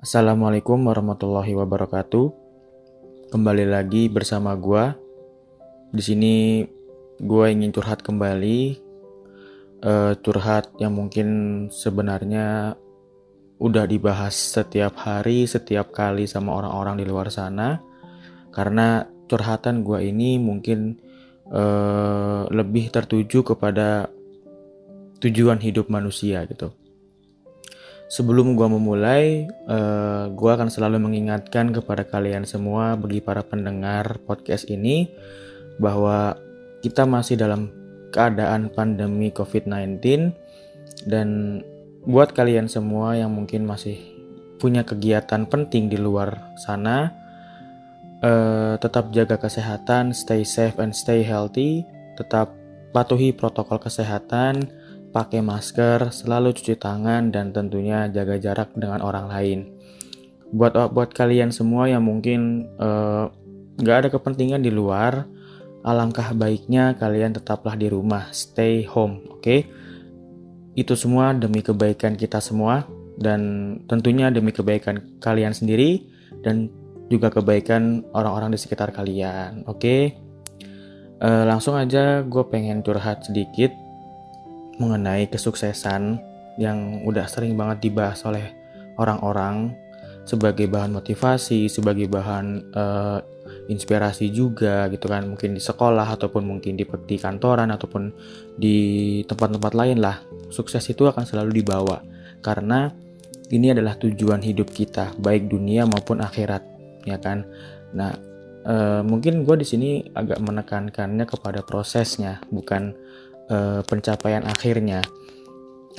Assalamualaikum warahmatullahi wabarakatuh. Kembali lagi bersama gua. Di sini gua ingin curhat kembali. Uh, curhat yang mungkin sebenarnya udah dibahas setiap hari, setiap kali sama orang-orang di luar sana. Karena curhatan gua ini mungkin uh, lebih tertuju kepada tujuan hidup manusia gitu Sebelum gua memulai, uh, gua akan selalu mengingatkan kepada kalian semua bagi para pendengar podcast ini bahwa kita masih dalam keadaan pandemi COVID-19 dan buat kalian semua yang mungkin masih punya kegiatan penting di luar sana, uh, tetap jaga kesehatan, stay safe and stay healthy, tetap patuhi protokol kesehatan pakai masker, selalu cuci tangan, dan tentunya jaga jarak dengan orang lain. Buat buat kalian semua yang mungkin eh, nggak uh, ada kepentingan di luar, alangkah baiknya kalian tetaplah di rumah, stay home, oke? Okay? Itu semua demi kebaikan kita semua dan tentunya demi kebaikan kalian sendiri dan juga kebaikan orang-orang di sekitar kalian, oke? Okay? Uh, langsung aja gue pengen curhat sedikit mengenai kesuksesan yang udah sering banget dibahas oleh orang-orang sebagai bahan motivasi, sebagai bahan uh, inspirasi juga gitu kan. Mungkin di sekolah ataupun mungkin di, di kantoran ataupun di tempat-tempat lain lah. Sukses itu akan selalu dibawa karena ini adalah tujuan hidup kita baik dunia maupun akhirat ya kan? Nah uh, mungkin gue di sini agak menekankannya kepada prosesnya bukan uh, pencapaian akhirnya.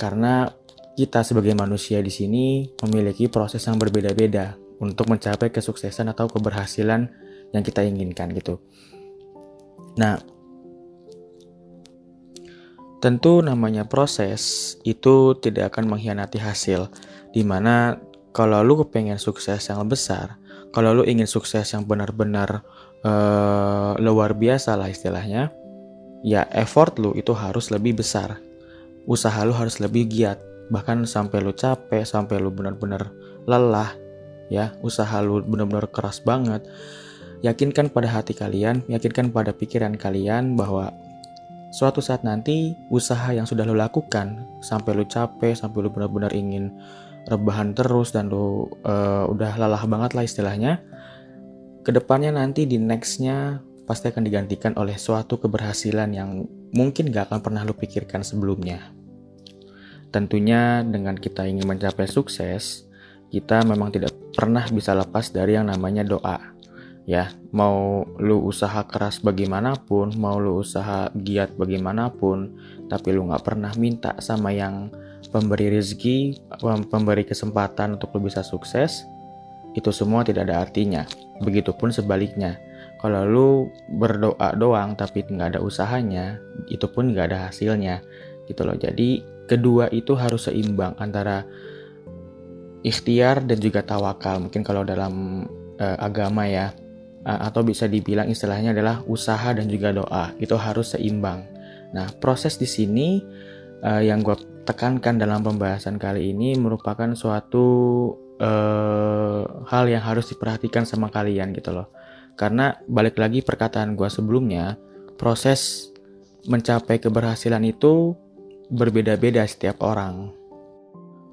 Karena kita sebagai manusia di sini memiliki proses yang berbeda-beda untuk mencapai kesuksesan atau keberhasilan yang kita inginkan gitu. Nah, tentu namanya proses itu tidak akan mengkhianati hasil. Di mana kalau lu kepengen sukses yang besar, kalau lu ingin sukses yang benar-benar uh, luar biasa lah istilahnya, ya effort lu itu harus lebih besar. Usaha lu harus lebih giat, bahkan sampai lu capek, sampai lu benar-benar lelah, ya, usaha lu benar-benar keras banget. Yakinkan pada hati kalian, yakinkan pada pikiran kalian bahwa suatu saat nanti usaha yang sudah lu lakukan sampai lu capek, sampai lu benar-benar ingin rebahan terus dan lu uh, udah lelah banget lah istilahnya. Ke depannya nanti di nextnya pasti akan digantikan oleh suatu keberhasilan yang mungkin gak akan pernah lu pikirkan sebelumnya. Tentunya dengan kita ingin mencapai sukses, kita memang tidak pernah bisa lepas dari yang namanya doa. Ya, mau lu usaha keras bagaimanapun, mau lu usaha giat bagaimanapun, tapi lu gak pernah minta sama yang pemberi rezeki, pemberi kesempatan untuk lu bisa sukses, itu semua tidak ada artinya. Begitupun sebaliknya kalau lu berdoa doang tapi nggak ada usahanya itu pun nggak ada hasilnya gitu loh. Jadi kedua itu harus seimbang antara ikhtiar dan juga tawakal. Mungkin kalau dalam uh, agama ya uh, atau bisa dibilang istilahnya adalah usaha dan juga doa itu harus seimbang. Nah proses di sini uh, yang gue tekankan dalam pembahasan kali ini merupakan suatu hal yang harus diperhatikan sama kalian gitu loh karena balik lagi perkataan gue sebelumnya, proses mencapai keberhasilan itu berbeda-beda setiap orang.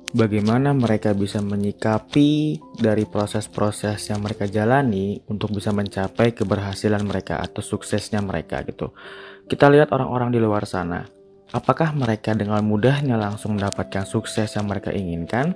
Bagaimana mereka bisa menyikapi dari proses-proses yang mereka jalani untuk bisa mencapai keberhasilan mereka atau suksesnya mereka gitu. Kita lihat orang-orang di luar sana. Apakah mereka dengan mudahnya langsung mendapatkan sukses yang mereka inginkan?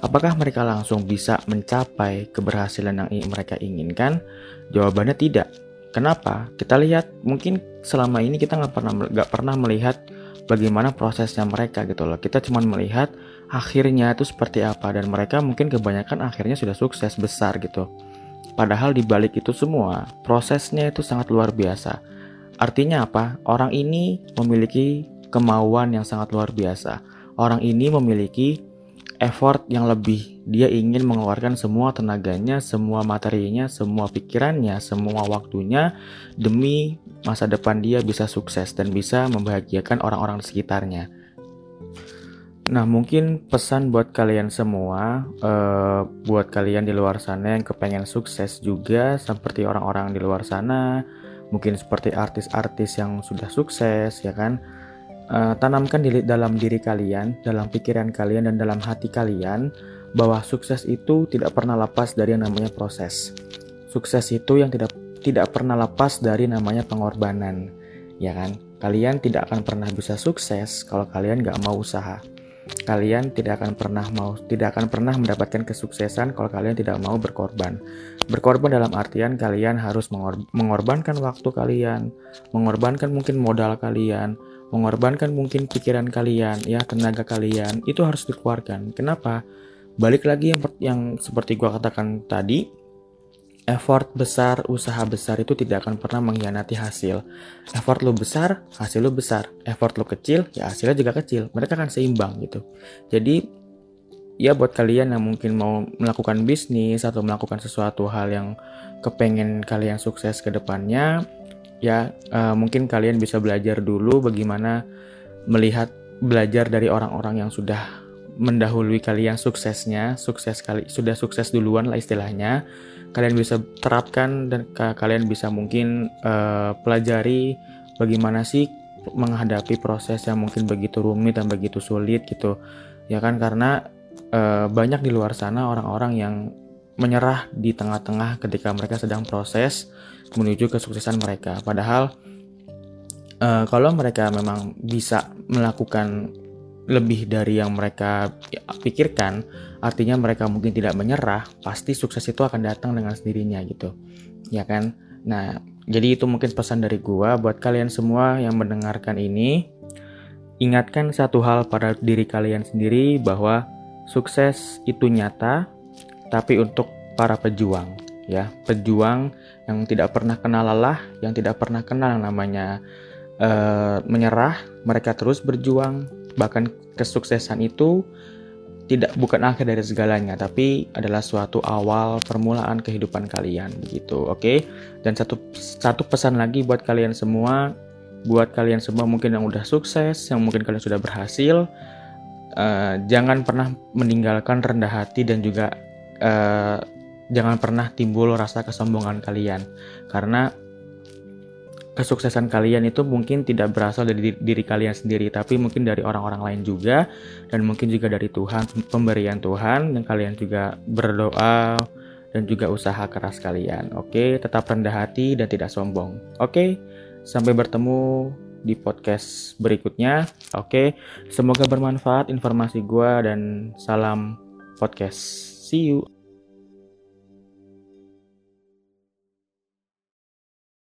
Apakah mereka langsung bisa mencapai keberhasilan yang mereka inginkan? Jawabannya tidak. Kenapa? Kita lihat mungkin selama ini kita nggak pernah nggak pernah melihat bagaimana prosesnya mereka gitu loh. Kita cuma melihat akhirnya itu seperti apa dan mereka mungkin kebanyakan akhirnya sudah sukses besar gitu. Padahal di balik itu semua prosesnya itu sangat luar biasa. Artinya apa? Orang ini memiliki kemauan yang sangat luar biasa. Orang ini memiliki effort yang lebih. Dia ingin mengeluarkan semua tenaganya, semua materinya, semua pikirannya, semua waktunya demi masa depan dia bisa sukses dan bisa membahagiakan orang-orang sekitarnya. Nah, mungkin pesan buat kalian semua, uh, buat kalian di luar sana yang kepengen sukses juga, seperti orang-orang di luar sana, mungkin seperti artis-artis yang sudah sukses, ya kan? Uh, tanamkan di dalam diri kalian, dalam pikiran kalian, dan dalam hati kalian bahwa sukses itu tidak pernah lepas dari yang namanya proses. Sukses itu yang tidak tidak pernah lepas dari namanya pengorbanan, ya kan? Kalian tidak akan pernah bisa sukses kalau kalian gak mau usaha kalian tidak akan pernah mau tidak akan pernah mendapatkan kesuksesan kalau kalian tidak mau berkorban. Berkorban dalam artian kalian harus mengor mengorbankan waktu kalian, mengorbankan mungkin modal kalian, mengorbankan mungkin pikiran kalian, ya tenaga kalian itu harus dikeluarkan. Kenapa? Balik lagi yang yang seperti gua katakan tadi, effort besar, usaha besar itu tidak akan pernah mengkhianati hasil. Effort lo besar, hasil lo besar. Effort lo kecil, ya hasilnya juga kecil. Mereka akan seimbang gitu. Jadi ya buat kalian yang mungkin mau melakukan bisnis atau melakukan sesuatu hal yang kepengen kalian sukses ke depannya, ya uh, mungkin kalian bisa belajar dulu bagaimana melihat belajar dari orang-orang yang sudah mendahului kalian suksesnya, sukses kali sudah sukses duluan lah istilahnya. Kalian bisa terapkan dan kalian bisa mungkin uh, pelajari bagaimana sih menghadapi proses yang mungkin begitu rumit dan begitu sulit gitu. Ya kan karena uh, banyak di luar sana orang-orang yang menyerah di tengah-tengah ketika mereka sedang proses menuju kesuksesan mereka padahal uh, kalau mereka memang bisa melakukan lebih dari yang mereka pikirkan artinya mereka mungkin tidak menyerah, pasti sukses itu akan datang dengan sendirinya gitu. Ya kan? Nah, jadi itu mungkin pesan dari gua buat kalian semua yang mendengarkan ini. Ingatkan satu hal pada diri kalian sendiri bahwa sukses itu nyata, tapi untuk para pejuang, ya, pejuang yang tidak pernah kenal lelah, yang tidak pernah kenal namanya uh, menyerah, mereka terus berjuang, bahkan kesuksesan itu tidak bukan akhir dari segalanya tapi adalah suatu awal permulaan kehidupan kalian begitu oke? Okay? dan satu satu pesan lagi buat kalian semua. Buat kalian semua mungkin yang udah sukses yang mungkin kalian sudah berhasil uh, jangan pernah meninggalkan rendah hati dan juga uh, jangan pernah timbul rasa kesombongan kalian karena kesuksesan kalian itu mungkin tidak berasal dari diri kalian sendiri, tapi mungkin dari orang-orang lain juga, dan mungkin juga dari Tuhan, pemberian Tuhan, dan kalian juga berdoa dan juga usaha keras kalian. Oke, tetap rendah hati dan tidak sombong. Oke, sampai bertemu di podcast berikutnya. Oke, semoga bermanfaat informasi gue dan salam podcast. See you.